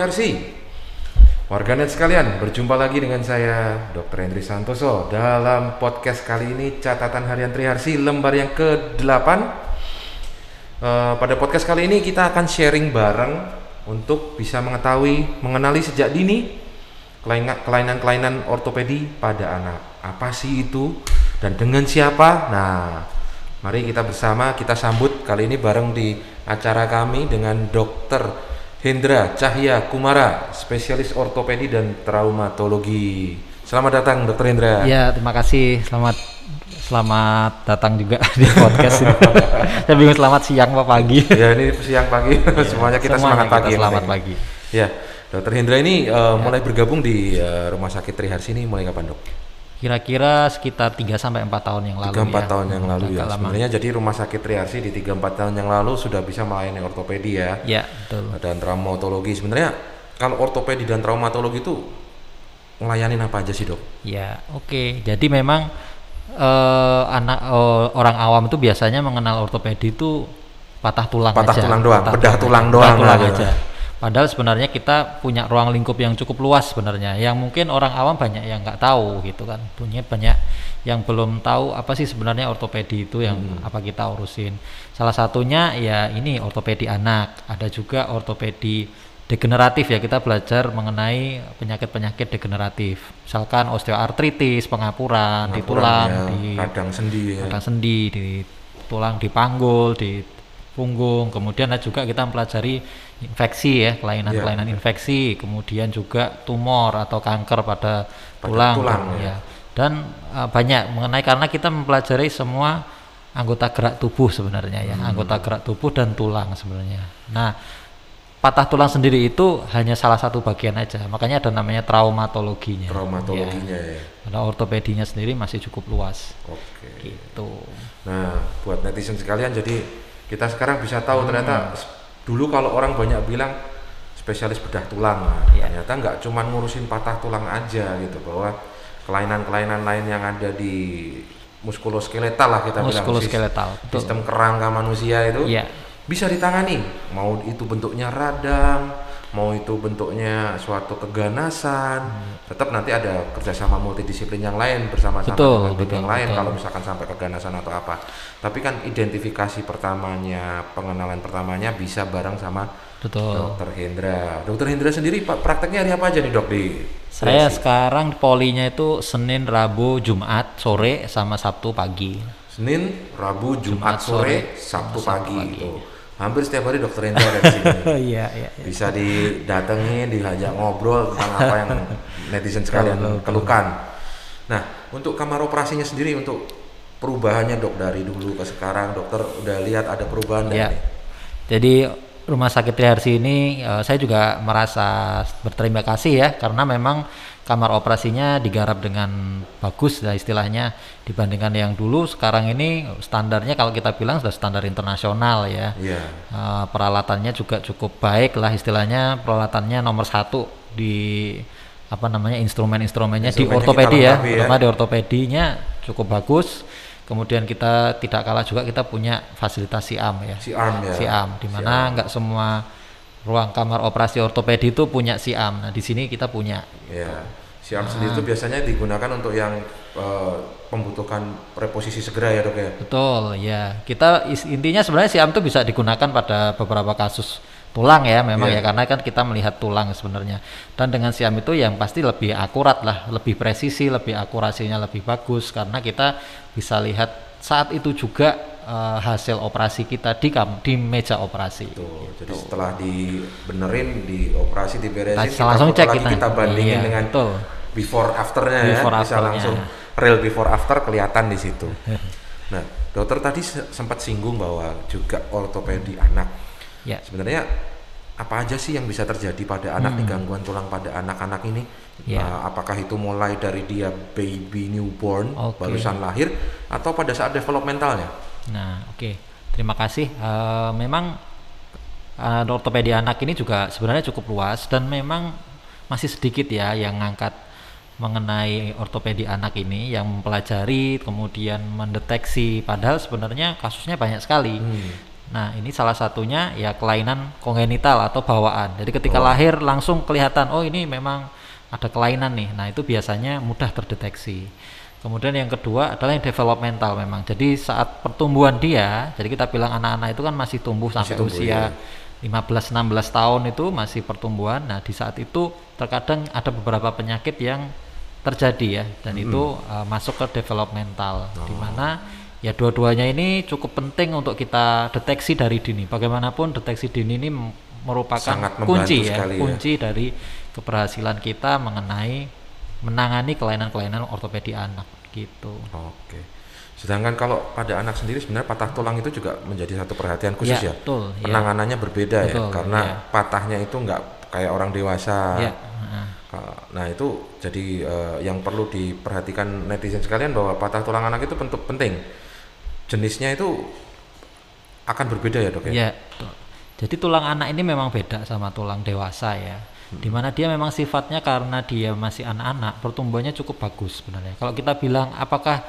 Triharsi. Warganet sekalian, berjumpa lagi dengan saya Dr. Hendri Santoso dalam podcast kali ini catatan harian Triharsi lembar yang ke-8. Uh, pada podcast kali ini kita akan sharing bareng untuk bisa mengetahui, mengenali sejak dini kelainan-kelainan ortopedi pada anak. Apa sih itu dan dengan siapa? Nah, mari kita bersama kita sambut kali ini bareng di acara kami dengan Dr. Hendra Cahya Kumara, spesialis ortopedi dan traumatologi. Selamat datang, Dokter Hendra. Ya, terima kasih. Selamat selamat datang juga di podcast ini. Saya bingung selamat siang apa pagi. Ya, ini siang pagi. Ya, semuanya kita semuanya semangat kita pagi. Selamat pagi. Ya, Dokter Hendra ini uh, ya. mulai bergabung di uh, Rumah Sakit Triharsi ini mulai kapan, Dok? Kira-kira sekitar 3 sampai 4 tahun yang lalu 3 4 ya. tahun yang lalu ya. Sebenarnya jadi Rumah Sakit Triarsi di 3 4 tahun yang lalu sudah bisa melayani ortopedi ya. Ya, betul. Dan traumatologi. Sebenarnya kalau ortopedi dan traumatologi itu melayani apa aja sih, Dok? Ya, oke. Okay. Jadi memang uh, anak uh, orang awam itu biasanya mengenal ortopedi itu patah tulang patah aja. tulang doang, patah bedah tulang, tulang doang, tulang aja. Padahal sebenarnya kita punya ruang lingkup yang cukup luas sebenarnya, yang mungkin orang awam banyak yang nggak tahu gitu kan, punya banyak yang belum tahu apa sih sebenarnya ortopedi itu yang hmm. apa kita urusin. Salah satunya ya ini ortopedi anak, ada juga ortopedi degeneratif ya kita belajar mengenai penyakit-penyakit degeneratif, misalkan osteoartritis, pengapuran, di tulang, ya, di radang sendi, ya. radang sendi, di tulang, di panggul, di punggung, kemudian ada juga kita mempelajari infeksi ya kelainan-kelainan yeah. infeksi kemudian juga tumor atau kanker pada, pada tulang, tulang ya. ya dan uh, banyak mengenai karena kita mempelajari semua anggota gerak tubuh sebenarnya ya hmm. anggota gerak tubuh dan tulang sebenarnya nah patah tulang sendiri itu hanya salah satu bagian aja makanya ada namanya traumatologinya traumatologinya ya, ya. Karena ortopedinya sendiri masih cukup luas oke okay. gitu nah buat netizen sekalian jadi kita sekarang bisa tahu hmm. ternyata dulu kalau orang banyak bilang spesialis bedah tulang yeah. ternyata nggak cuma ngurusin patah tulang aja gitu bahwa kelainan-kelainan lain yang ada di muskuloskeletal lah kita muskuloskeletal bilang sistem kerangka manusia itu yeah. bisa ditangani mau itu bentuknya radang mau itu bentuknya suatu keganasan hmm. tetap nanti ada kerjasama multidisiplin yang lain bersama-sama dengan tim yang lain betul. kalau misalkan sampai keganasan atau apa tapi kan identifikasi pertamanya pengenalan pertamanya bisa bareng sama betul. dokter Hendra dokter Hendra sendiri prakteknya hari apa aja nih dok di saya sekarang polinya itu Senin Rabu Jumat sore sama Sabtu pagi Senin Rabu Jumat, Jumat sore, sore Sabtu, Sabtu pagi, pagi. itu hampir setiap hari dokter Hendra ada di sini. Iya, iya, iya. Bisa didatengin, diajak ngobrol tentang apa yang netizen sekalian keluhkan. Nah, untuk kamar operasinya sendiri untuk perubahannya dok dari dulu ke sekarang dokter udah lihat ada perubahan ya. Jadi rumah sakit Triharsi ini uh, saya juga merasa berterima kasih ya karena memang kamar operasinya digarap dengan bagus lah istilahnya. Dibandingkan yang dulu sekarang ini standarnya kalau kita bilang sudah standar internasional ya. Yeah. Iya. uh, peralatannya juga cukup baik lah istilahnya. Peralatannya nomor satu di apa namanya instrumen-instrumennya di ortopedi ya, ya. di ortopedinya cukup bagus. Kemudian kita tidak kalah juga kita punya fasilitas siam ya. Siam ya. Siam di mana nggak semua ruang kamar operasi ortopedi itu punya siam nah di sini kita punya. Ya Siam nah. sendiri itu biasanya digunakan untuk yang uh, membutuhkan reposisi segera ya dok ya. Betul ya. Kita intinya sebenarnya siam itu bisa digunakan pada beberapa kasus tulang ya memang yeah. ya karena kan kita melihat tulang sebenarnya dan dengan siam itu yang pasti lebih akurat lah lebih presisi lebih akurasinya lebih bagus karena kita bisa lihat saat itu juga uh, hasil operasi kita di kam di meja operasi. Tuh, gitu. Jadi setelah dibenerin, di operasi diberesin, kita langsung cek kita, kita bandingin iya, dengan betul before afternya ya, before ya bisa langsung real before after kelihatan di situ. nah, dokter tadi sempat singgung bahwa juga ortopedi anak. Ya. Sebenarnya apa aja sih yang bisa terjadi pada anak hmm. nih gangguan tulang pada anak-anak ini? Ya. Uh, apakah itu mulai dari dia baby newborn okay. barusan lahir atau pada saat developmentalnya? Nah, oke. Okay. Terima kasih. Uh, memang uh, ortopedi anak ini juga sebenarnya cukup luas dan memang masih sedikit ya yang ngangkat mengenai ortopedi anak ini yang mempelajari kemudian mendeteksi padahal sebenarnya kasusnya banyak sekali hmm. Nah, ini salah satunya ya kelainan kongenital atau bawaan. Jadi ketika Oh. lahir langsung kelihatan oh ini memang ada kelainan nih. Nah, itu biasanya mudah terdeteksi. Kemudian yang kedua adalah yang developmental memang. Jadi saat pertumbuhan dia, jadi kita bilang anak-anak itu kan masih tumbuh sampai tumbuh, usia iya. 15-16 tahun itu masih pertumbuhan. Nah, di saat itu terkadang ada beberapa penyakit yang terjadi ya dan itu uh, masuk ke developmental di mana ya dua-duanya ini cukup penting untuk kita deteksi dari dini. Bagaimanapun deteksi dini ini merupakan Sangat kunci ya, ya. kunci dari keberhasilan kita mengenai menangani kelainan-kelainan ortopedi anak gitu. Oke. Sedangkan kalau pada anak sendiri sebenarnya patah tulang itu juga menjadi satu perhatian khusus ya. Ya, betul, ya. Penanganannya berbeda ya, Betul, karena ya. patahnya itu nggak kayak orang dewasa. Ya. Nah itu jadi eh, yang perlu diperhatikan netizen sekalian bahwa patah tulang anak itu pentu- penting. Jenisnya itu akan berbeda ya dok ya. Ya. Jadi tulang anak ini memang beda sama tulang dewasa ya. Di mana dia memang sifatnya karena dia masih anak-anak, pertumbuhannya cukup bagus sebenarnya. Kalau kita bilang apakah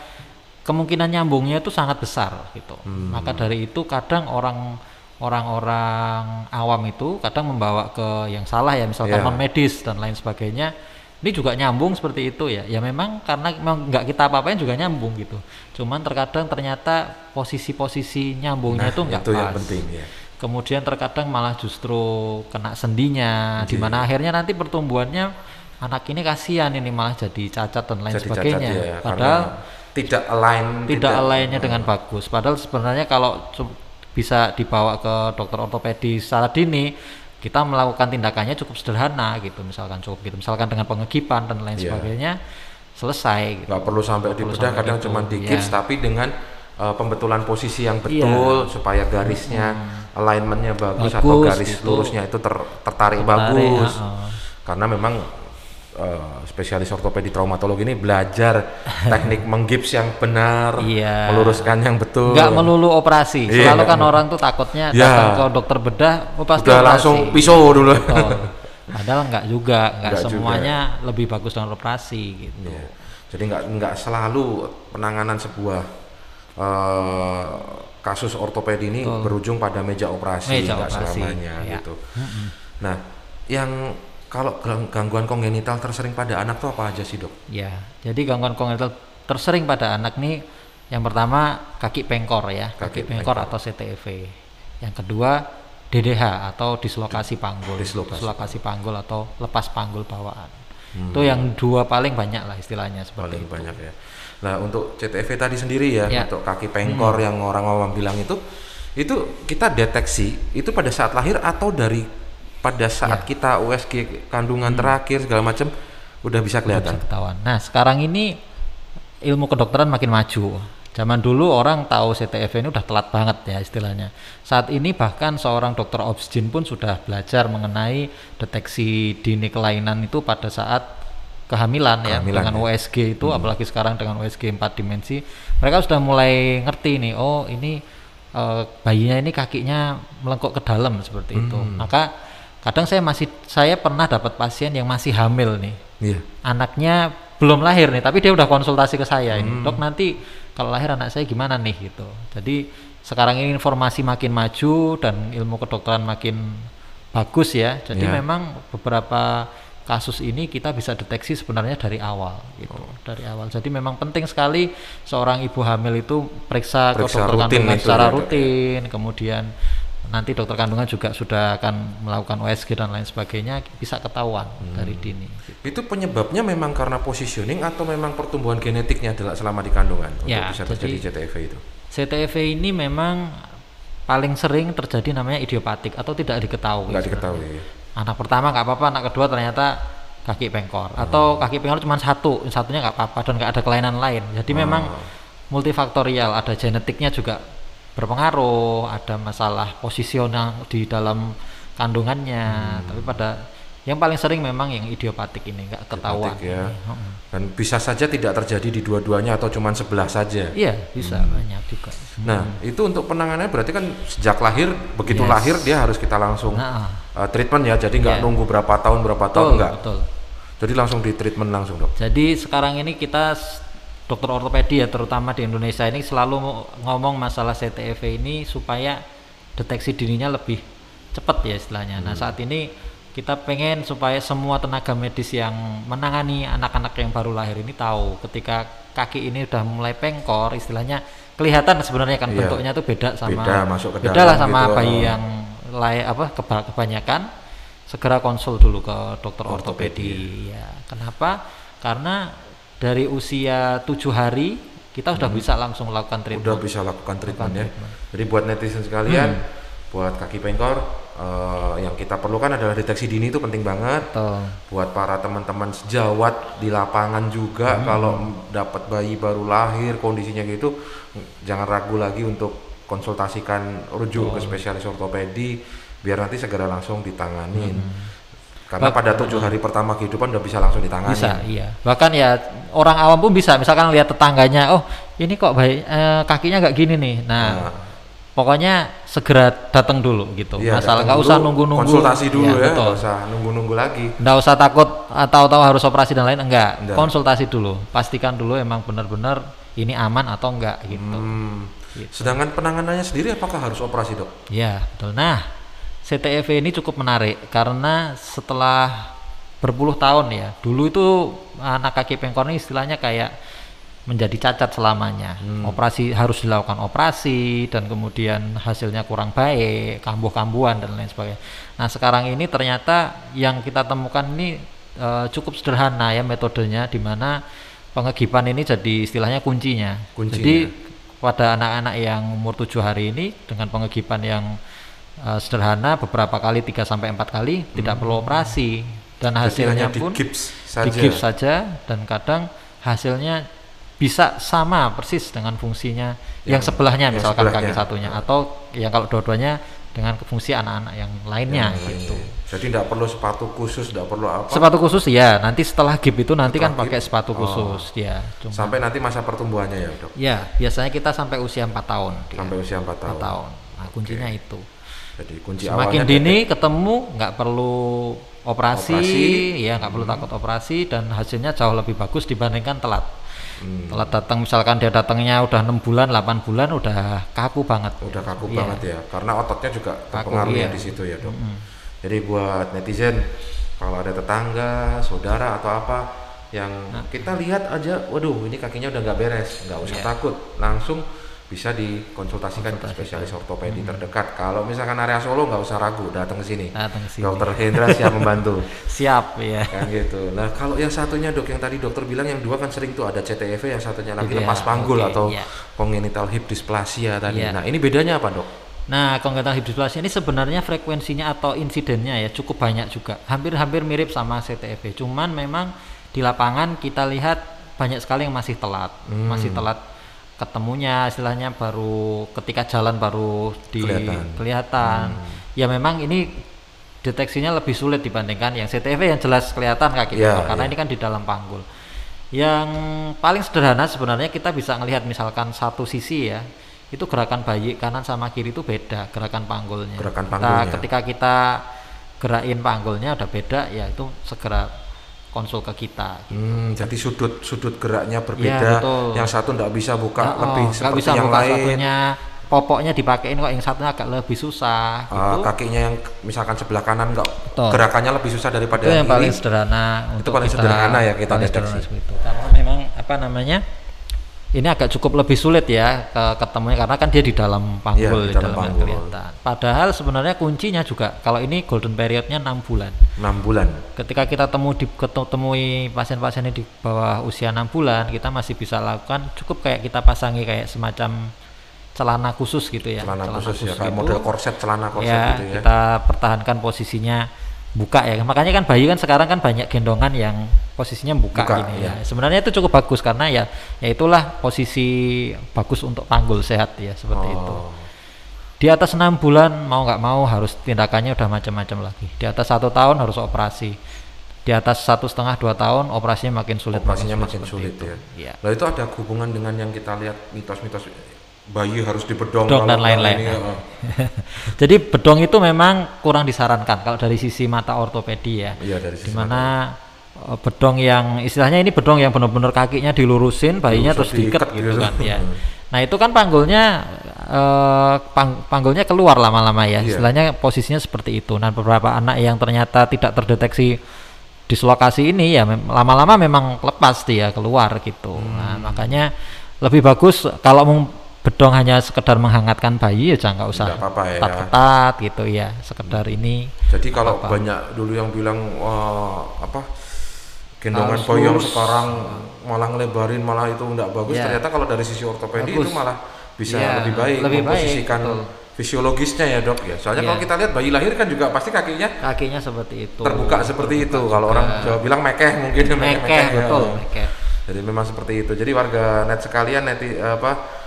kemungkinan nyambungnya itu sangat besar gitu. Maka dari itu kadang orang orang-orang awam itu kadang membawa ke yang salah ya, misalkan Iya. non medis dan lain sebagainya. Ini juga nyambung seperti itu ya. Ya memang karena memang nggak kita apa-apain juga nyambung gitu. Cuman terkadang ternyata posisi-posisi nyambungnya Nah, itu nggak itu pas. yang penting ya. Kemudian terkadang malah justru kena sendinya, di mana akhirnya nanti pertumbuhannya anak ini kasihan ini malah jadi cacat dan lain Jadi sebagainya. cacat ya, Padahal tidak align, tidak lainnya dengan bagus. Padahal sebenarnya kalau bisa dibawa ke dokter ortopedi secara dini, kita melakukan tindakannya cukup sederhana gitu, misalkan cukup gitu, misalkan dengan pengegipan dan lain Iya. sebagainya, selesai. Gitu. nggak perlu sampai perlu dibedah, sampai kadang gitu, cuma di iya. gips, tapi dengan uh, pembetulan posisi yang Iya. betul supaya garisnya alignmentnya bagus, atau Bagus, garis gitu. lurusnya itu ter- tertarik Tertarik, bagus. heeh. Karena memang uh, spesialis ortopedi traumatologi ini belajar teknik menggips yang benar, Iya. meluruskan yang betul. nggak melulu operasi. Iya, Selalu kan orang tuh takutnya Ya. datang ke dokter bedah, oh pasti Udah operasi. langsung pisau dulu. Betul. Padahal nggak juga, nggak Nggak juga. semuanya lebih bagus dengan operasi gitu. Iya. Jadi nggak nggak selalu penanganan sebuah eh, kasus ortopedi ini berujung pada meja operasi, Meja operasi, selamanya iya. gitu. Nah, yang kalau gang- gangguan kongenital tersering pada anak tuh apa aja sih dok? Ya, jadi gangguan kongenital tersering pada anak nih yang pertama kaki pengkor ya, Kaki kaki, pengkor, atau CTV. Yang kedua DDH atau dislokasi panggul. Dislokasi. panggul atau lepas panggul bawaan. Itu yang dua paling banyak lah istilahnya seperti Paling itu. banyak ya. Nah, untuk CTV tadi sendiri ya, Ya. untuk kaki pengkor yang orang awam bilang itu, itu kita deteksi itu pada saat lahir atau dari pada saat kita USG kandungan terakhir segala macam udah bisa kelihatan. bisa ketahuan. Nah, sekarang ini ilmu kedokteran makin maju. Zaman dulu orang tahu CTF ini udah telat banget ya istilahnya. Saat ini bahkan seorang dokter obsgin pun sudah belajar mengenai deteksi dini kelainan itu pada saat kehamilan, ya Kehamilan, dengan ya. USG itu apalagi sekarang dengan USG 4 dimensi. Mereka sudah mulai ngerti nih, oh ini eh, bayinya ini kakinya melengkuk ke dalam seperti itu. Maka kadang saya masih saya pernah dapat pasien yang masih hamil nih Iya. anaknya belum lahir nih, tapi dia udah konsultasi ke saya ini, dok nanti kalau lahir anak saya gimana nih gitu. Jadi sekarang ini informasi makin maju dan ilmu kedokteran makin bagus ya. Jadi Ya. memang beberapa kasus ini kita bisa deteksi sebenarnya dari awal gitu, dari awal. Jadi memang penting sekali seorang ibu hamil itu periksa, Periksa ke dokter rutin secara ya, ya. rutin, kemudian nanti dokter kandungan juga sudah akan melakukan USG dan lain sebagainya bisa ketahuan Hmm. dari dini. Itu penyebabnya memang karena positioning atau memang pertumbuhan genetiknya adalah selama di kandungan Ya, untuk bisa terjadi jadi- CTV itu. CTV ini memang paling sering terjadi namanya idiopatik atau tidak diketahui. Sebenarnya. diketahui. Anak pertama nggak apa-apa, anak kedua ternyata kaki pengkor atau kaki pengkor cuma satu, satunya nggak apa-apa dan nggak ada kelainan lain. Jadi memang multifaktorial, ada genetiknya juga berpengaruh, ada masalah posisional di dalam kandungannya. Tapi pada yang paling sering memang yang idiopatik ini nggak ketahuan. Ya. Heeh. Dan bisa saja tidak terjadi di dua-duanya atau cuma sebelah saja. Iya bisa Hmm. banyak juga. Nah, itu untuk penanganannya berarti kan sejak lahir begitu Yes. lahir dia harus kita langsung Nah, uh, treatment ya. Jadi nggak Iya. nunggu berapa tahun berapa tahun betul, enggak. betul. Jadi langsung di treatment langsung, Dok. Jadi sekarang ini kita dokter ortopedi ya terutama di Indonesia ini selalu mo- ngomong masalah CTEV ini supaya deteksi dininya lebih cepat ya istilahnya. Nah saat ini kita pengen supaya semua tenaga medis yang menangani anak-anak yang baru lahir ini tahu ketika kaki ini udah mulai pengkor istilahnya kelihatan sebenarnya kan Iya. bentuknya tuh beda sama Beda, masuk ke beda lah sama gitu. bayi yang layak apa keba- kebanyakan segera konsul dulu ke dokter Ortopedi. ortopedi ya kenapa karena dari usia tujuh hari kita sudah bisa langsung lakukan treatment Hmm. udah bisa lakukan treatment ya. treatment. Hmm. Jadi buat netizen sekalian, buat kaki pengkor, eh, yang kita perlukan adalah deteksi dini itu penting banget. Betul. Buat para teman-teman sejawat di lapangan juga, Hmm. kalau dapat bayi baru lahir kondisinya gitu, jangan ragu lagi untuk konsultasikan rujuk ke spesialis ortopedi, biar nanti segera langsung ditanganin. Karena Bak- pada tujuh hari pertama kehidupan udah bisa langsung ditangani. bisa iya bahkan ya orang awam pun bisa misalkan lihat tetangganya oh ini kok bayi eh, kakinya nggak gini nih nah, Nah. pokoknya segera datang dulu gitu Iya, masalah nggak usah nunggu-nunggu konsultasi dulu Iya, ya, betul nggak usah nunggu-nunggu lagi. nggak usah takut atau tahu harus operasi dan lain enggak Enggak. konsultasi dulu pastikan dulu emang benar-benar ini aman atau enggak gitu Hmm. Gitu. Sedangkan penanganannya sendiri apakah harus operasi dok? Ya, betul. Nah, CTEV ini cukup menarik karena setelah berpuluh tahun ya, dulu itu anak kaki pengkor ini istilahnya kayak menjadi cacat selamanya. Operasi harus dilakukan operasi dan kemudian hasilnya kurang baik, kambuh-kambuhan dan lain sebagainya. Nah, sekarang ini ternyata yang kita temukan ini eh, cukup sederhana ya metodenya di mana pengegipan ini jadi istilahnya kuncinya. Kuncinya. Jadi pada anak-anak yang umur tujuh hari ini dengan pengegipan yang uh, sederhana beberapa kali 3 sampai empat kali tidak perlu operasi dan hasilnya hanya di pun gips saja. di gips saja dan kadang hasilnya bisa sama persis dengan fungsinya yang, Yang- sebelahnya yang misalkan sebelahnya. kaki satunya atau yang kalau dua-duanya dengan fungsi anak-anak yang lainnya Yang gitu. Jadi tidak perlu sepatu khusus, tidak perlu apa. Sepatu khusus ya, nanti setelah GIP itu nanti kan Setelah pakai GIP, sepatu oh. khusus ya. Cuma Sampai nanti masa pertumbuhannya ya dok. ya, biasanya kita sampai usia 4 tahun. Sampai usia 4 Empat tahun. tahun. Nah, kuncinya itu. Jadi kunci Semakin awalnya dini ketemu nggak perlu operasi, Operasi. ya nggak perlu takut operasi dan hasilnya jauh lebih bagus dibandingkan telat. Hmm. Telat datang misalkan dia datangnya udah enam bulan, 8 bulan udah kaku banget. udah kaku Iya. banget ya karena ototnya juga terpengaruh ya iya. di situ ya dok jadi buat netizen kalau ada tetangga saudara atau apa yang kita lihat aja waduh ini kakinya udah nggak beres nggak usah Iya. takut langsung bisa dikonsultasikan ke spesialis ortopedi terdekat kalau misalkan area Solo nggak usah ragu datang ke sini Datang sini. dokter Hendra siap membantu Siap ya. kan gitu nah kalau yang satunya dok yang tadi dokter bilang yang dua kan sering tuh ada CTEV yang satunya lagi lepas panggul oke, atau iya. congenital hip dysplasia tadi Iya. nah ini bedanya apa dok Nah, congenital hip dysplasia ini sebenarnya frekuensinya atau insidennya ya cukup banyak juga. Hampir-hampir mirip sama CTEV. Cuman memang di lapangan kita lihat banyak sekali yang masih telat. Hmm. Masih telat ketemunya istilahnya baru ketika jalan baru di Kelihatan. Hmm. kelihatan. Ya memang ini deteksinya lebih sulit dibandingkan yang CTEV yang jelas kelihatan kaki Iya, pengkor, karena iya. ini kan di dalam panggul. Yang paling sederhana sebenarnya kita bisa melihat misalkan satu sisi ya, itu gerakan bayi kanan sama kiri itu beda gerakan panggulnya. Gerakan Kita- panggulnya. ketika kita gerakin panggulnya udah beda ya itu segera konsul ke kita. Hmm, jadi sudut sudut geraknya Iya, berbeda. betul. yang satu tidak bisa buka Oh, lebih nggak seperti bisa yang buka lain. satunya popoknya dipakein kok yang satunya agak lebih susah Ah, gitu. kakinya yang misalkan sebelah kanan nggak Betul. gerakannya lebih susah daripada itu yang kiri. paling sederhana untuk paling sederhana ya kita deteksi. sederhana itu. karena memang apa namanya ini agak cukup lebih sulit ya ke ketemunya karena kan dia di dalam panggul Iya, di dalam dalam panggul. kelihatan padahal sebenarnya kuncinya juga kalau ini golden periodnya enam bulan 6 bulan. ketika kita temu di ketemui pasien-pasien ini di bawah usia enam bulan kita masih bisa lakukan cukup kayak kita pasangi kayak semacam celana khusus gitu ya Celana khusus ya kayak gitu. model korset celana korset ya, gitu ya. kita pertahankan posisinya buka ya makanya kan bayi kan sekarang kan banyak gendongan yang posisinya buka, Buka, gini ya. ya sebenarnya itu cukup bagus karena ya ya itulah posisi bagus untuk panggul sehat ya seperti itu Oh. di atas enam bulan mau nggak mau harus tindakannya udah macam-macam lagi di atas satu tahun harus operasi di atas satu setengah dua tahun operasinya makin sulit Operasinya makin seperti sulit itu. ya. Iya. Nah itu ada hubungan dengan yang kita lihat mitos-mitos bayi harus dibedong Bedong dan lain-lain. ini, oh. Jadi bedong itu memang kurang disarankan kalau dari sisi mata ortopedi ya. Iya dari sisi Di mana eh, bedong yang istilahnya ini bedong yang benar-benar kakinya dilurusin, bayinya Lurus, terus diikat gitu gitu. kan ya. Nah itu kan panggulnya eh, pang- panggulnya keluar lama-lama ya. Iya. Istilahnya posisinya seperti itu. Nah, beberapa anak yang ternyata tidak terdeteksi dislokasi ini ya mem- lama-lama memang lepas dia keluar gitu. Nah, Hmm. makanya lebih bagus kalau mau bedong hanya sekedar menghangatkan bayi ya jangan nggak usah apa-apa ya. ketat-ketat gitu ya. Sekedar ini Jadi kalau apa-apa. banyak dulu yang bilang wah apa gendongan boyong sekarang malah ngelebarin malah itu enggak bagus. Iya. Ternyata kalau dari sisi ortopedi Bagus. itu malah bisa Iya, lebih baik lebih baik, memposisikan betul. fisiologisnya ya dok ya. Soalnya Iya. kalau kita lihat bayi lahir kan juga pasti kakinya kakinya seperti itu. terbuka seperti itu. Terbuka Kalau juga. orang Jawa bilang mekeh mungkin mekeh ya. betul, mekeh. Jadi memang seperti itu. Jadi warga net sekalian neti apa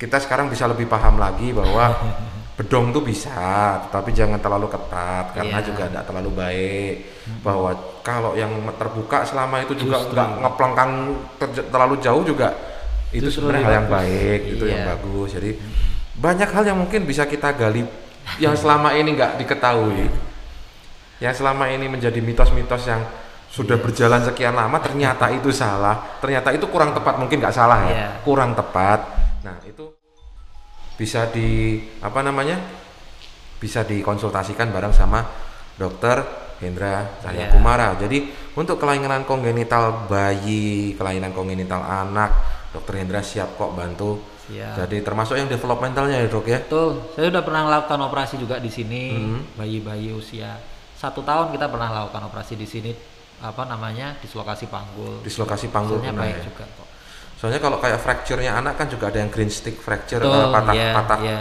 kita sekarang bisa lebih paham lagi bahwa bedong tuh bisa, tapi jangan terlalu ketat karena Iya. juga tidak terlalu baik. Bahwa kalau yang terbuka selama itu juga nggak ngeplengkang ter- terlalu jauh juga itu Justru sebenarnya hal yang bagus. baik, itu yang Iya. bagus. Jadi banyak hal yang mungkin bisa kita gali yang selama ini nggak diketahui, yang selama ini menjadi mitos-mitos yang sudah berjalan sekian lama ternyata itu salah, ternyata itu kurang tepat mungkin nggak salah ya, Iya. kurang tepat. Nah itu bisa di apa namanya, bisa dikonsultasikan bareng sama dokter Hendra Cahya Iya. Kumara. Jadi untuk kelainan kongenital bayi, kelainan kongenital anak, dokter Hendra siap kok bantu. Siap. Jadi termasuk yang developmentalnya ya dok ya. Betul, saya sudah pernah melakukan operasi juga di sini, Hmm. bayi-bayi usia satu tahun kita pernah lakukan operasi di sini, apa namanya dislokasi panggul. Dislokasi panggul Hasilnya pernah baik ya? juga kok. Soalnya kalau kayak fracture-nya anak kan juga ada yang green stick fracture, Betul, eh, patah iya, patah iya.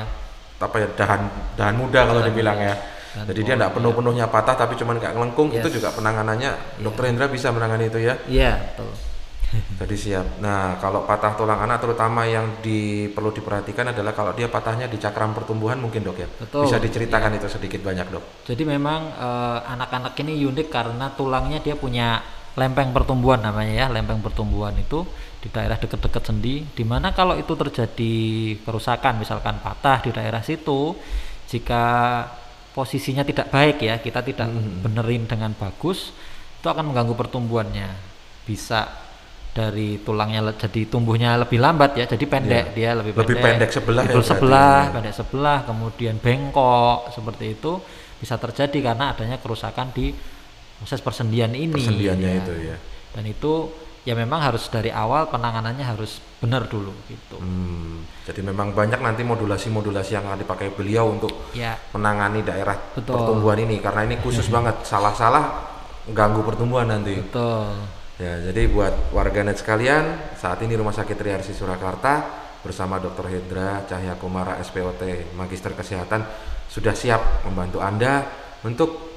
apa ya dahan dahan muda kalau dibilang ya. Dahan Jadi dia tidak penuh-penuhnya patah tapi cuman kayak ngelengkung itu Yes. juga penanganannya dokter Hendra bisa menangani itu ya. Iya, betul. Jadi siap. Nah, kalau patah tulang anak terutama yang di, perlu diperhatikan adalah kalau dia patahnya di cakram pertumbuhan mungkin dok ya. Betul, Bisa diceritakan itu sedikit banyak dok. Jadi memang eh, anak-anak ini unik karena tulangnya dia punya lempeng pertumbuhan namanya ya, lempeng pertumbuhan itu di daerah dekat-dekat sendi. Di mana kalau itu terjadi kerusakan, misalkan patah di daerah situ, jika posisinya tidak baik ya, kita tidak benerin dengan bagus, itu akan mengganggu pertumbuhannya. Bisa dari tulangnya jadi tumbuhnya lebih lambat ya, jadi pendek Iya. dia lebih, Lebih pendek sebelah ya sebelah, Iya. pendek sebelah, kemudian bengkok seperti itu bisa terjadi karena adanya kerusakan di proses persendian ini. Persendiannya ya. itu ya. Dan itu ya memang harus dari awal penanganannya harus benar dulu gitu. Hmm, jadi memang banyak nanti modulasi-modulasi yang akan dipakai beliau untuk Ya, menangani daerah Betul. pertumbuhan ini karena ini khusus banget salah-salah ganggu pertumbuhan nanti. betul. Ya, jadi buat warganet sekalian, saat ini Rumah Sakit Triarsi Surakarta bersama Dr. Hendra Cahya Kumara SPOT Magister Kesehatan sudah siap membantu Anda untuk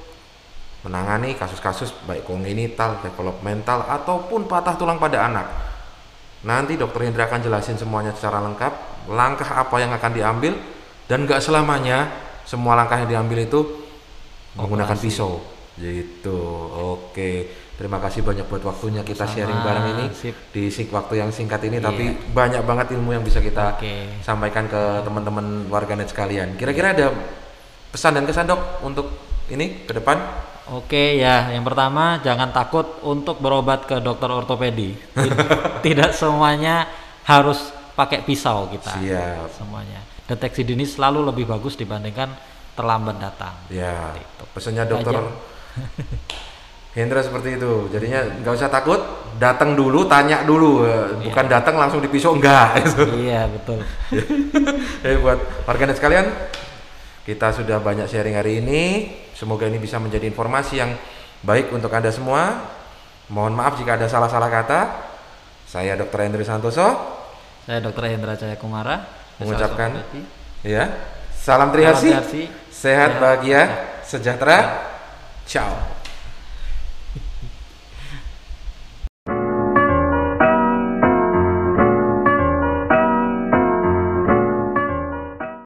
menangani kasus-kasus baik kongenital, developmental ataupun patah tulang pada anak. Nanti Dr. Hendra akan jelasin semuanya secara lengkap, langkah apa yang akan diambil dan nggak selamanya semua langkah yang diambil itu menggunakan Operasi. pisau. Gitu. Oke. Terima kasih banyak buat waktunya kita Sama, sharing bareng ini sip. di sing waktu yang singkat ini Iya. tapi banyak banget ilmu yang bisa kita Oke. sampaikan ke teman-teman warganet sekalian. Kira-kira ada pesan dan kesan dok untuk ini ke depan? Oke ya, yang pertama jangan takut untuk berobat ke dokter ortopedi. Tid- Tidak semuanya harus pakai pisau kita. Siap. Semuanya. Deteksi dini selalu lebih bagus dibandingkan terlambat datang. Ya, pesannya dokter. Hendra seperti itu. Jadinya nggak usah takut, datang dulu, tanya dulu, Eh, bukan datang langsung dipisau enggak. iya betul. Jadi buat warganet sekalian, kita sudah banyak sharing hari ini. Semoga ini bisa menjadi informasi yang baik untuk Anda semua. Mohon maaf jika ada salah-salah kata. Saya Dr. Hendri Santoso Saya Dr. Hendra Jaya Kumara. mengucapkan ya, salam Triharsi. sehat Sehat. bahagia, sejahtera. Ciao.